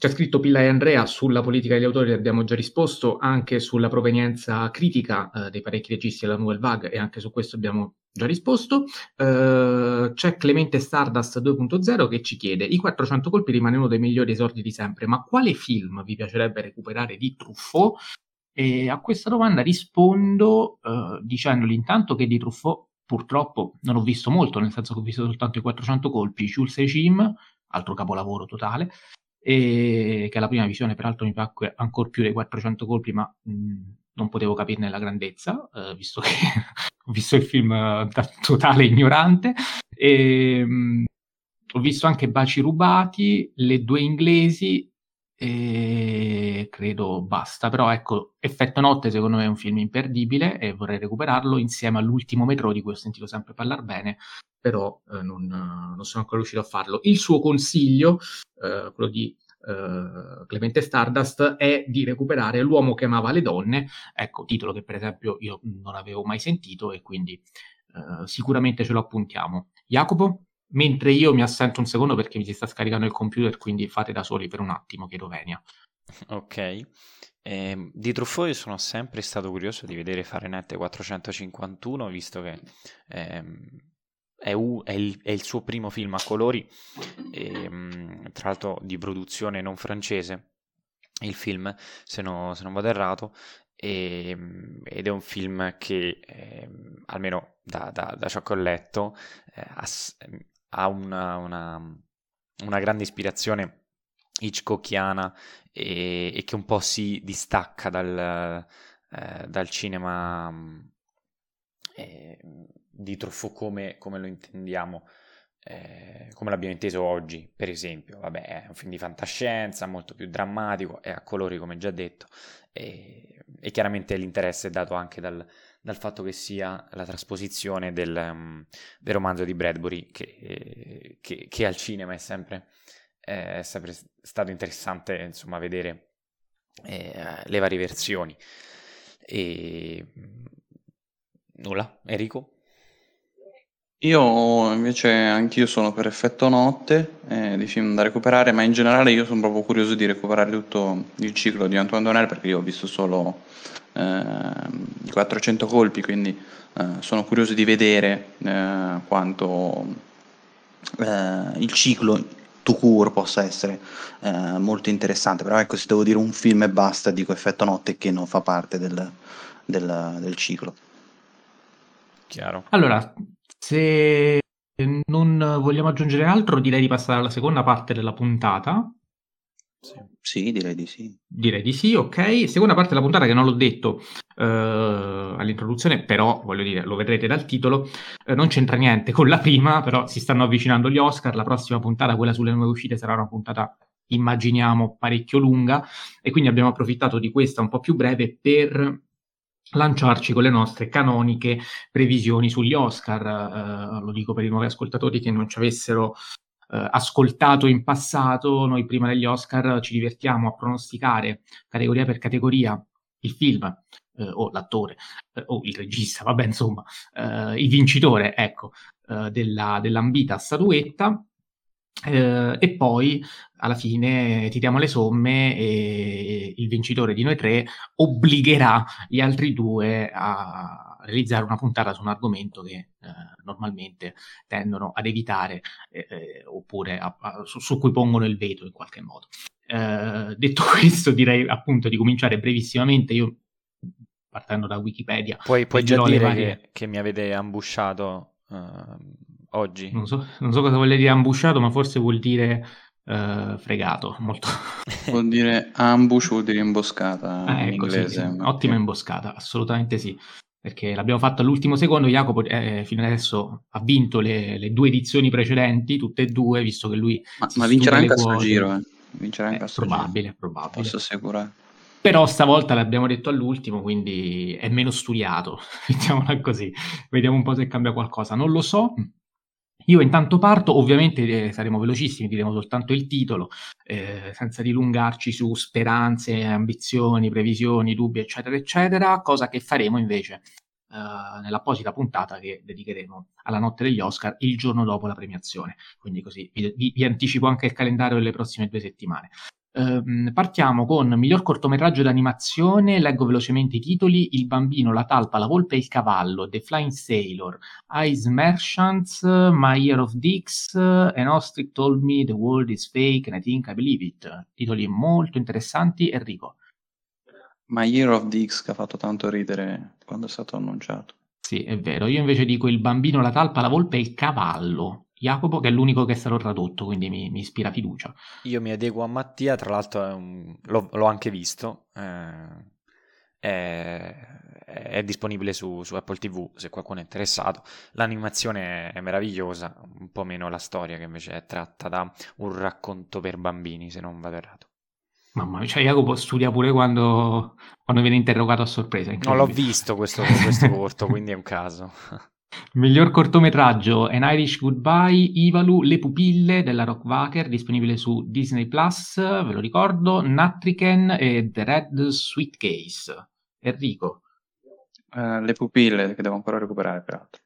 c'è scritto Pilla e Andrea sulla politica degli autori, abbiamo già risposto, anche sulla provenienza critica eh, dei parecchi registi della Nouvelle Vague e anche su questo abbiamo già risposto. Uh, c'è Clemente Stardust 2.0 che ci chiede: I 400 colpi rimane uno dei migliori esordi di sempre, ma quale film vi piacerebbe recuperare di Truffaut? E a questa domanda rispondo uh, dicendogli intanto che di Truffaut purtroppo non ho visto molto, nel senso che ho visto soltanto i 400 colpi, Jules e altro capolavoro totale, e che alla prima visione peraltro mi piacque ancora più dei 400 colpi, ma mh, non potevo capirne la grandezza, eh, visto che [laughs] ho visto il film da totale ignorante. E, mh, ho visto anche Baci rubati, le due inglesi e credo basta. Però ecco, Effetto Notte secondo me è un film imperdibile e vorrei recuperarlo insieme all'ultimo metro di cui ho sentito sempre parlare bene, però eh, non, non, sono ancora riuscito a farlo. Il suo consiglio, eh, quello di eh, Clemente Stardust, è di recuperare L'uomo che amava le donne, ecco, titolo che per esempio io non avevo mai sentito e quindi eh, sicuramente ce lo appuntiamo. Jacopo? Mentre io mi assento un secondo perché mi si sta scaricando il computer, quindi fate da soli per un attimo, che Rovenia. [laughs] Ok. Eh, di Truffaut io sono sempre stato curioso di vedere Fahrenheit 451, visto che ehm, è, u- è, il, è, il, suo primo film a colori, ehm, tra l'altro di produzione non francese, il film, se, no, se non vado errato, ehm, ed è un film che, eh, almeno da, da, da, ciò che ho letto, eh, ha, ha una, una, una, grande ispirazione hitchcockiana e, e, che un po' si distacca dal, eh, dal cinema eh, di Truffaut come, come lo intendiamo, eh, come l'abbiamo inteso oggi, per esempio. Vabbè, è un film di fantascienza, molto più drammatico, è a colori, come già detto, e, e chiaramente l'interesse è dato anche dal, dal, fatto che sia la trasposizione del, um, del romanzo di Bradbury, che, che, che al cinema è sempre, eh, è sempre stato interessante, insomma, vedere eh, le varie versioni. E nulla, Enrico? Io invece anch'io sono per Effetto Notte, eh, di film da recuperare, ma in generale io sono proprio curioso di recuperare tutto il ciclo di Antoine Donnel perché io ho visto solo eh, i 400 colpi, quindi eh, sono curioso di vedere eh, quanto eh, il ciclo to cure possa essere eh, molto interessante, però ecco se devo dire un film e basta dico Effetto Notte che non fa parte del, del, del ciclo. Chiaro. Allora, se non vogliamo aggiungere altro, direi di passare alla seconda parte della puntata. Sì. direi di sì. Direi di sì, ok. Seconda parte della puntata che non l'ho detto eh, all'introduzione, però voglio dire, lo vedrete dal titolo, eh, non c'entra niente con la prima, però si stanno avvicinando gli Oscar, la prossima puntata, quella sulle nuove uscite, sarà una puntata immaginiamo parecchio lunga e quindi abbiamo approfittato di questa un po' più breve per lanciarci con le nostre canoniche previsioni sugli Oscar. Eh, lo dico per i nuovi ascoltatori che non ci avessero eh, ascoltato in passato. Noi prima degli Oscar ci divertiamo a pronosticare categoria per categoria il film eh, o l'attore eh, o il regista, vabbè, insomma, eh, il vincitore, ecco, eh, della, dell'ambita statuetta eh, e poi alla fine tiriamo le somme e il vincitore di noi tre obbligherà gli altri due a realizzare una puntata su un argomento che eh, normalmente tendono ad evitare eh, eh oppure a, a, su, su, cui pongono il veto in qualche modo. Eh, detto [laughs] questo, direi appunto di cominciare brevissimamente. Io partendo da Wikipedia. Puoi, puoi già dire varie... che, che, mi avete ambusciato uh, oggi. Non so, non so cosa vuol dire ambusciato, ma forse vuol dire uh, fregato. Molto. [laughs] vuol dire ambush, vuol dire imboscata ah, in ecco, inglese. Sì, sì. Ottima imboscata, assolutamente sì. Perché l'abbiamo fatto all'ultimo secondo, Jacopo eh, fino adesso ha vinto le, le, due edizioni precedenti, tutte e due, visto che lui... Ma, ma vincerà anche a suo giro, eh. Vincerà anche eh, a suo probabile, giro. probabile. Posso assicurare. Però stavolta l'abbiamo detto all'ultimo, quindi è meno studiato, [laughs] mettiamola così. Vediamo un po' se cambia qualcosa. Non lo so, io intanto parto, ovviamente eh, saremo velocissimi, diremo soltanto il titolo, eh, senza dilungarci su speranze, ambizioni, previsioni, dubbi, eccetera, eccetera, cosa che faremo invece eh, nell'apposita puntata che dedicheremo alla notte degli Oscar il giorno dopo la premiazione. Quindi così vi, vi, anticipo anche il calendario delle prossime due settimane. Ehm, partiamo con miglior cortometraggio d'animazione, leggo velocemente i titoli, Il bambino, la talpa, la volpe e il cavallo, The Flying Sailor, Ice Merchants, My Year of Dix, An Ostrich Told Me The World Is Fake and I Think I Believe It. Titoli molto interessanti, Enrico. My Year of Dix che ha fatto tanto ridere quando è stato annunciato. Sì, è vero. Io invece dico Il bambino, la talpa, la volpe e il cavallo. Jacopo, che è l'unico che è stato tradotto, quindi mi, mi ispira fiducia. Io mi adeguo a Mattia, tra l'altro un... l'ho, l'ho, anche visto, eh, è, è, disponibile su, su, Apple TV se qualcuno è interessato. L'animazione è meravigliosa, un po' meno la storia che invece è tratta da un racconto per bambini, se non vado errato. Mamma mia, cioè Jacopo studia pure quando, quando viene interrogato a sorpresa. Non l'ho visto questo, questo corto, quindi è un caso. [laughs] Miglior cortometraggio An Irish Goodbye, Ivalu, Le pupille della Rockwaker, disponibile su Disney Plus, ve lo ricordo, Natriken e The Red Suitcase. Enrico. Uh, le pupille che devo ancora recuperare, peraltro.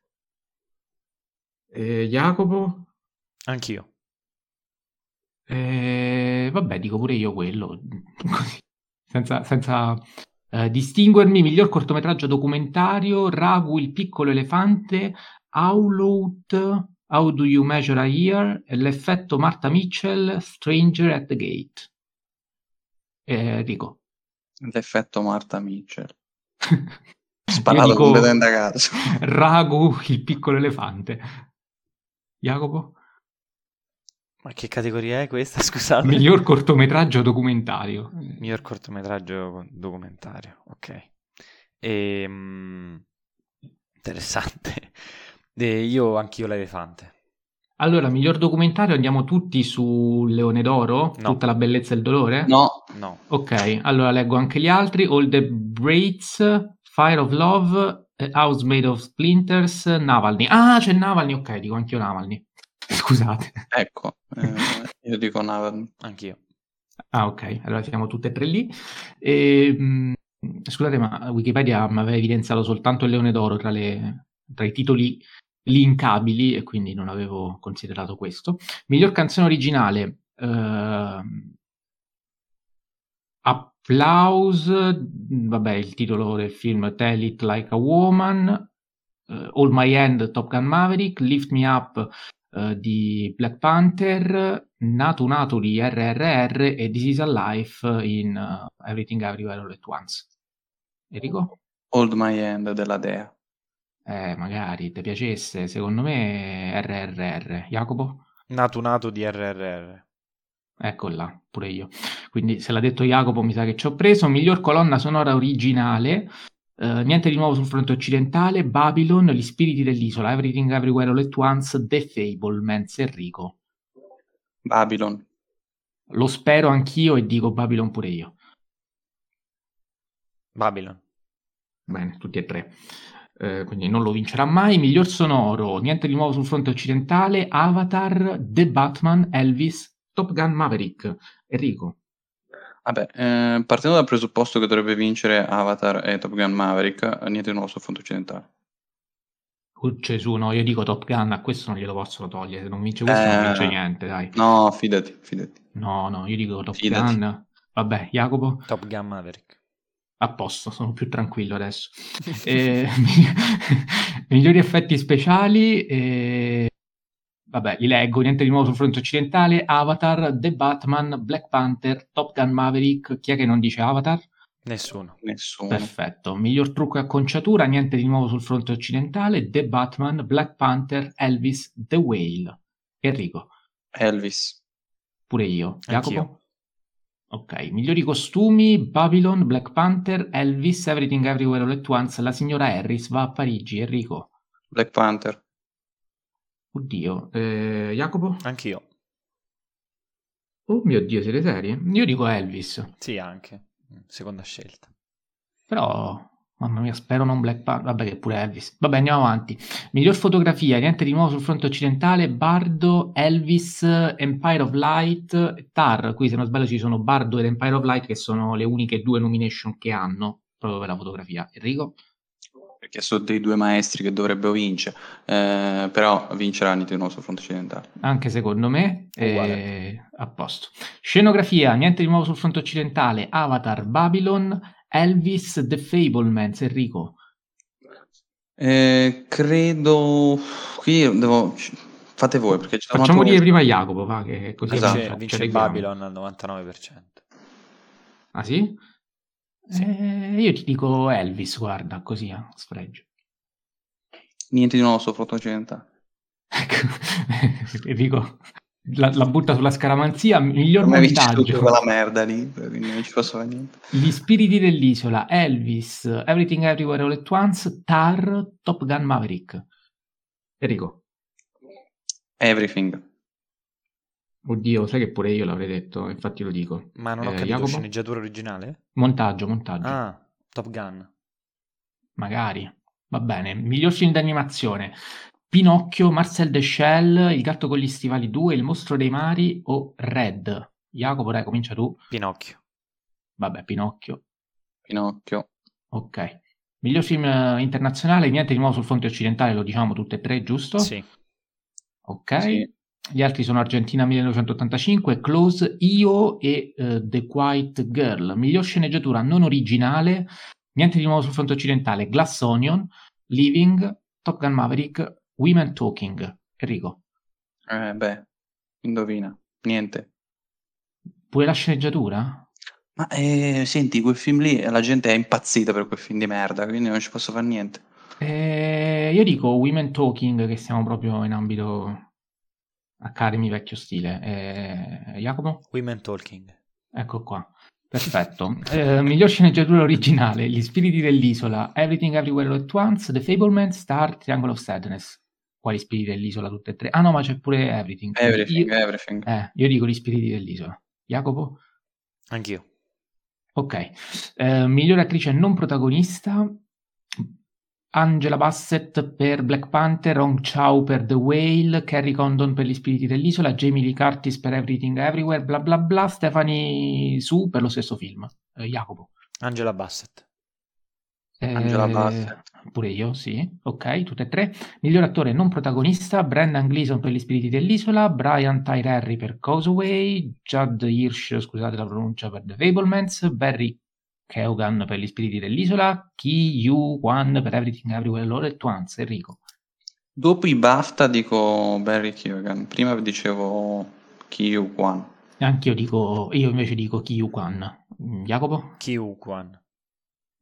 Eh, Jacopo? Anch'io. Eh, vabbè, dico pure io quello, [laughs] così, senza, senza eh, distinguermi, miglior cortometraggio documentario, Ragu il piccolo elefante, Howlout, How Do You Measure a Year, l'effetto Martha Mitchell, Stranger at the Gate. Eh, dico. L'effetto Martha Mitchell. [laughs] Sparato dico, completamente a caso. Ragu il piccolo elefante. Jacopo? Ma che categoria è questa? [laughs] Scusate. Miglior cortometraggio documentario. Miglior cortometraggio documentario, ok. E, um, interessante. [laughs] E io anch'io l'elefante. Allora, miglior documentario andiamo tutti su Leone d'Oro? No. Tutta la bellezza e il dolore? No. no. Ok, allora leggo anche gli altri. All the Braids, Fire of Love, House Made of Splinters, Navalny. Ah, c'è Navalny, ok, dico anch'io Navalny. [laughs] Scusate. Ecco, eh, io dico Navan. Anch'io. Ah, ok, allora siamo tutte e tre lì. E, mh, scusate, ma Wikipedia mi aveva evidenziato soltanto il Leone d'Oro tra, le, tra i titoli linkabili e quindi non avevo considerato questo. Miglior canzone originale. Uh, Applause, vabbè, il titolo del film Tell It Like a Woman, uh, All My End, Top Gun Maverick, Lift Me Up, eh, di Black Panther, Nato Nato di RRR e This Is a Life in uh, Everything Everywhere All At Once. Enrico? Hold My Hand della Dea. Eh, magari, ti piacesse. Secondo me RRR. Jacopo? Nato nato di RRR. Ecco là, pure io. Quindi se l'ha detto Jacopo mi sa che ci ho preso. Miglior colonna sonora originale. Uh, niente di nuovo sul fronte occidentale. Babylon, Gli spiriti dell'isola, Everything Everywhere All At Once, The Fablemans, Enrico. Babylon. Lo spero anch'io e dico Babylon pure io. Babylon. Bene, tutti e tre. Uh, quindi non lo vincerà mai. Miglior sonoro, niente di nuovo sul fronte occidentale. Avatar, The Batman, Elvis, Top Gun Maverick. Enrico. Vabbè, eh, partendo dal presupposto che dovrebbe vincere Avatar e Top Gun Maverick, niente di nuovo sul fronte occidentale. Oh, Gesù, no, io dico Top Gun, a questo non glielo possono togliere. Se non vince questo, eh, non vince niente, dai. No, fidati, fidati. No, no, io dico Top fidati. Gun. Vabbè, Jacopo? Top Gun Maverick. A posto, sono più tranquillo adesso. [laughs] eh, [laughs] migliori effetti speciali. Eh, vabbè, li leggo, niente di nuovo sul fronte occidentale, Avatar, The Batman, Black Panther, Top Gun Maverick, chi è che non dice Avatar? Nessuno. Nessuno. Perfetto. Miglior trucco e acconciatura, niente di nuovo sul fronte occidentale, The Batman, Black Panther, Elvis, The Whale. Enrico. Elvis. Pure io. Jacopo? Ok, migliori costumi, Babylon, Black Panther, Elvis, Everything Everywhere All At Once, la signora Harris va a Parigi, Enrico. Black Panther. Oddio, eh, Jacopo? Anch'io. Oh mio Dio, siete seri? Io dico Elvis. Sì, anche. Seconda scelta. Però, mamma mia, spero non Black Panther. Vabbè, che pure Elvis. Vabbè, andiamo avanti. Miglior fotografia, niente di nuovo sul fronte occidentale. Bardo, Elvis, Empire of Light, Tar. Qui, se non sbaglio, ci sono Bardo ed Empire of Light, che sono le uniche due nomination che hanno proprio per la fotografia. Enrico? Perché sono dei due maestri che dovrebbero vincere, eh, però vinceranno di nuovo sul fronte occidentale. Anche secondo me, eh, a posto. Scenografia, niente di nuovo sul fronte occidentale, Avatar, Babylon, Elvis, The Fablemans, Enrico. Eh, credo... Qui devo... Fate voi perché ci Facciamo dire prima Jacopo, va, che così esatto. vince, vince Babylon al 99%. Ah sì? Sì. Eh, io ti dico Elvis, guarda, così a sfregio. Niente di nuovo fronte occidentale. Ecco, [laughs] dico, la, la, butta sulla scaramanzia, miglior Ma montaggio. quella merda lì, quindi non ci posso fare niente. Gli spiriti dell'isola, Elvis, Everything Everywhere All At Once, Tar, Top Gun Maverick. Enrico. Everything. Oddio, sai che pure io l'avrei detto, infatti lo dico. Ma non ho eh, capito, Jacopo? sceneggiatura originale? Montaggio, montaggio. Ah, Top Gun. Magari. Va bene. Miglior film d'animazione. Pinocchio, Marcel Deschelles, Il gatto con gli stivali 2, Il mostro dei mari o Red? Jacopo, dai, comincia tu. Pinocchio. Vabbè, Pinocchio. Pinocchio. Ok. Miglior film eh, internazionale, niente di nuovo sul fronte occidentale, lo diciamo tutte e tre, giusto? Sì. Ok. Sì. Gli altri sono Argentina 1985, Close, Io e uh, The Quiet Girl. Miglior sceneggiatura non originale, niente di nuovo sul fronte occidentale, Glass Onion, Living, Top Gun Maverick, Women Talking. Enrico. Eh beh, indovina, niente. Pure la sceneggiatura? Ma eh, senti, quel film lì, la gente è impazzita per quel film di merda, quindi non ci posso fare niente. Eh, io dico Women Talking, che siamo proprio in ambito Academy vecchio stile. Eh, Jacopo? Women Talking. Ecco qua. Perfetto. eh, miglior sceneggiatura originale, Gli spiriti dell'isola, Everything Everywhere All At Once, The Fableman, Star, Triangle of Sadness. Quali spiriti dell'isola tutte e tre? Ah no, ma c'è pure Everything. Everything, io, everything. Eh, io dico gli spiriti dell'isola. Jacopo? Anch'io. Ok. Eh, migliore attrice non protagonista, Angela Bassett per Black Panther, Hong Chow per The Whale, Carrie Condon per Gli Spiriti dell'Isola, Jamie Lee Curtis per Everything Everywhere, bla bla bla, Stephanie Su per lo stesso film. Eh, Jacopo. Angela Bassett. Eh, Angela Bassett. Pure io, sì. Ok, tutte e tre. Miglior attore non protagonista, Brendan Gleeson per Gli Spiriti dell'Isola, Brian Tyree per Causeway, Judd Hirsch, scusate la pronuncia, per The Fablemans, Barry Keogan per gli spiriti dell'isola, Ki Yu Wan per Everything Everywhere All At Once, Enrico. Dopo i BAFTA dico Barry Keoghan, prima dicevo Ki Yu Kwan. Anche io dico, io invece dico Ki Yu Kwan. Jacopo? Ki Yu Kwan.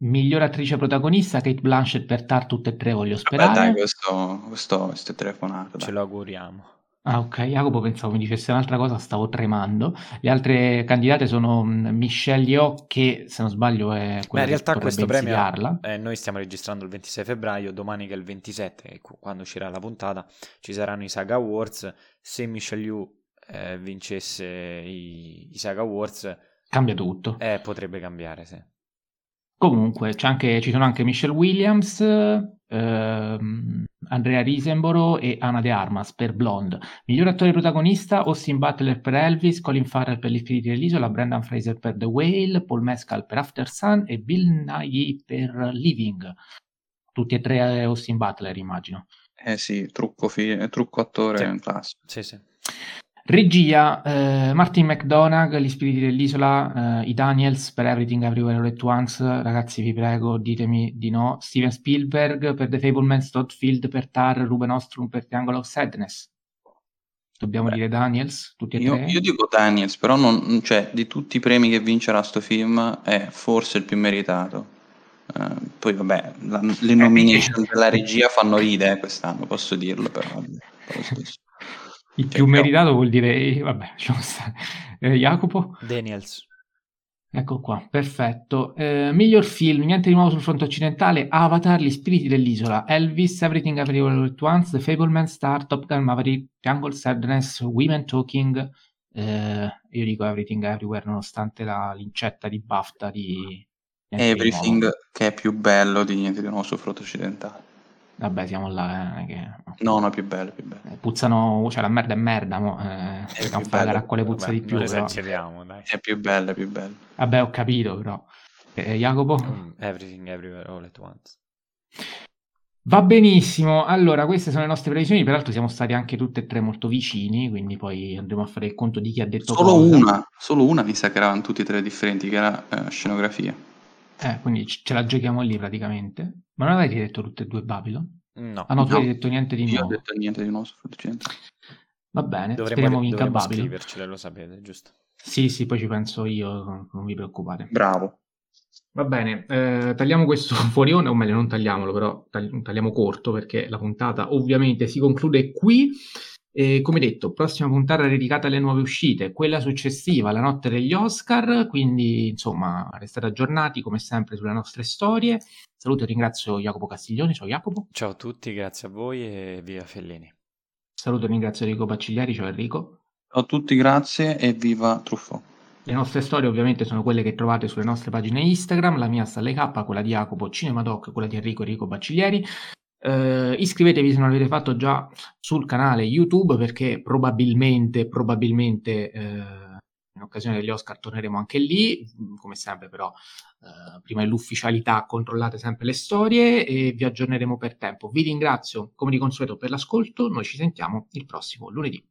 Miglior attrice protagonista, Kate Blanchett per Tar, tutte e tre voglio sperare. Vabbè, dai, questo, questo, questo è telefonato. Ce lo auguriamo. Ah, ok, Jacopo pensavo mi dicesse un'altra cosa, stavo tremando. Le altre candidate sono mm, Michelle Yeoh, che se non sbaglio è quella Beh, in realtà che questo premio eh, noi stiamo registrando il 26 febbraio, domani che è il 27, e qu- quando uscirà la puntata, ci saranno i Saga Awards. Se Michelle Yeoh eh, vincesse i, i Saga Awards, Cambia tutto. eh, potrebbe cambiare, sì. Comunque, c'è anche- ci sono anche Michelle Williams, ehm, Andrea Risenborough e Ana De Armas per Blonde. Miglior attore protagonista, Austin Butler per Elvis, Colin Farrell per Gli Spiriti dell'Isola, Brendan Fraser per The Whale, Paul Mescal per After Sun e Bill Nighy per Living. Tutti e tre eh, Austin Butler, immagino. Eh sì, trucco, fi- trucco attore Sì. classico. Sì, sì. Regia, eh, Martin McDonagh, Gli Spiriti dell'Isola, eh, i Daniels per Everything Everywhere All At Once, ragazzi vi prego ditemi di no, Steven Spielberg per The Fablemans, Todd Field per Tar, Ruben Ostrom per Triangle of Sadness. Dobbiamo Beh, dire Daniels, tutti e Io, tre? io dico Daniels, però non, cioè, di tutti i premi che vincerà sto film è forse il più meritato. Eh, poi vabbè, la- le nomination della regia fanno ridere quest'anno, posso dirlo però. però. Il Cioè, più però- meritato vuol dire, eh, vabbè, [laughs] lasciamo stare. Eh, Jacopo? Daniels. Ecco qua, perfetto. Eh, miglior film, niente di nuovo sul fronte occidentale, Avatar, Gli Spiriti dell'Isola, Elvis, Everything Everywhere At Once, The Fableman Star, Top Gun Maverick, Triangle Sadness, Women Talking, eh, io dico Everything Everywhere nonostante la lincetta di BAFTA di... Niente di Everything Nuovo. che è più bello di niente di nuovo sul fronte occidentale. Vabbè, siamo là, eh, non che... No, no, più bello, più bello. eh, Puzzano, cioè la merda è merda, mo, eh, più fare bello, a quale puzza Vabbè, di più, non però. esageriamo, dai. È più bello, è più bello. Vabbè, ho capito, però. Eh, Jacopo? Mm, Everything Everywhere All At Once. Va benissimo, allora queste sono le nostre previsioni, peraltro siamo stati anche tutte e tre molto vicini, quindi poi andremo a fare il conto di chi ha detto Solo cosa. una, solo una mi sa che erano tutti e tre differenti, che era eh, scenografia. Eh, quindi ce la giochiamo lì praticamente. Ma non avete detto tutte e due Babylon? No, Ah no, tu No. hai detto niente di Io ho nuovo. detto niente di nuovo sul fronte occidentale. Va bene, dovremmo, speriamo vinca dovremmo Babylon. scrivercele, lo sapete, giusto? Sì, sì, poi ci penso io, non vi preoccupate. Bravo. Va bene, eh, tagliamo questo [laughs] fuori onda, o meglio non tagliamolo, però tagli- tagliamo corto perché la puntata ovviamente si conclude qui. E come detto, prossima puntata dedicata alle nuove uscite, quella successiva, la notte degli Oscar, quindi insomma restate aggiornati come sempre sulle nostre storie. Saluto e ringrazio Jacopo Castiglioni, ciao Jacopo. Ciao a tutti, grazie a voi e viva Fellini. Saluto e ringrazio Enrico Bacigliari, ciao Enrico. Ciao a tutti, grazie e viva Truffaut. Le nostre storie ovviamente sono quelle che trovate sulle nostre pagine Instagram, la mia sta alle K, quella di Jacopo Cinemadoc, quella di Enrico Enrico Baciglieri. Eh, iscrivetevi se non l'avete fatto già sul canale YouTube perché probabilmente, probabilmente eh, in occasione degli Oscar torneremo anche lì, Mm, come sempre però eh, prima dell'ufficialità controllate sempre le storie e vi aggiorneremo per tempo. Vi ringrazio come di consueto per l'ascolto, noi ci sentiamo il prossimo lunedì.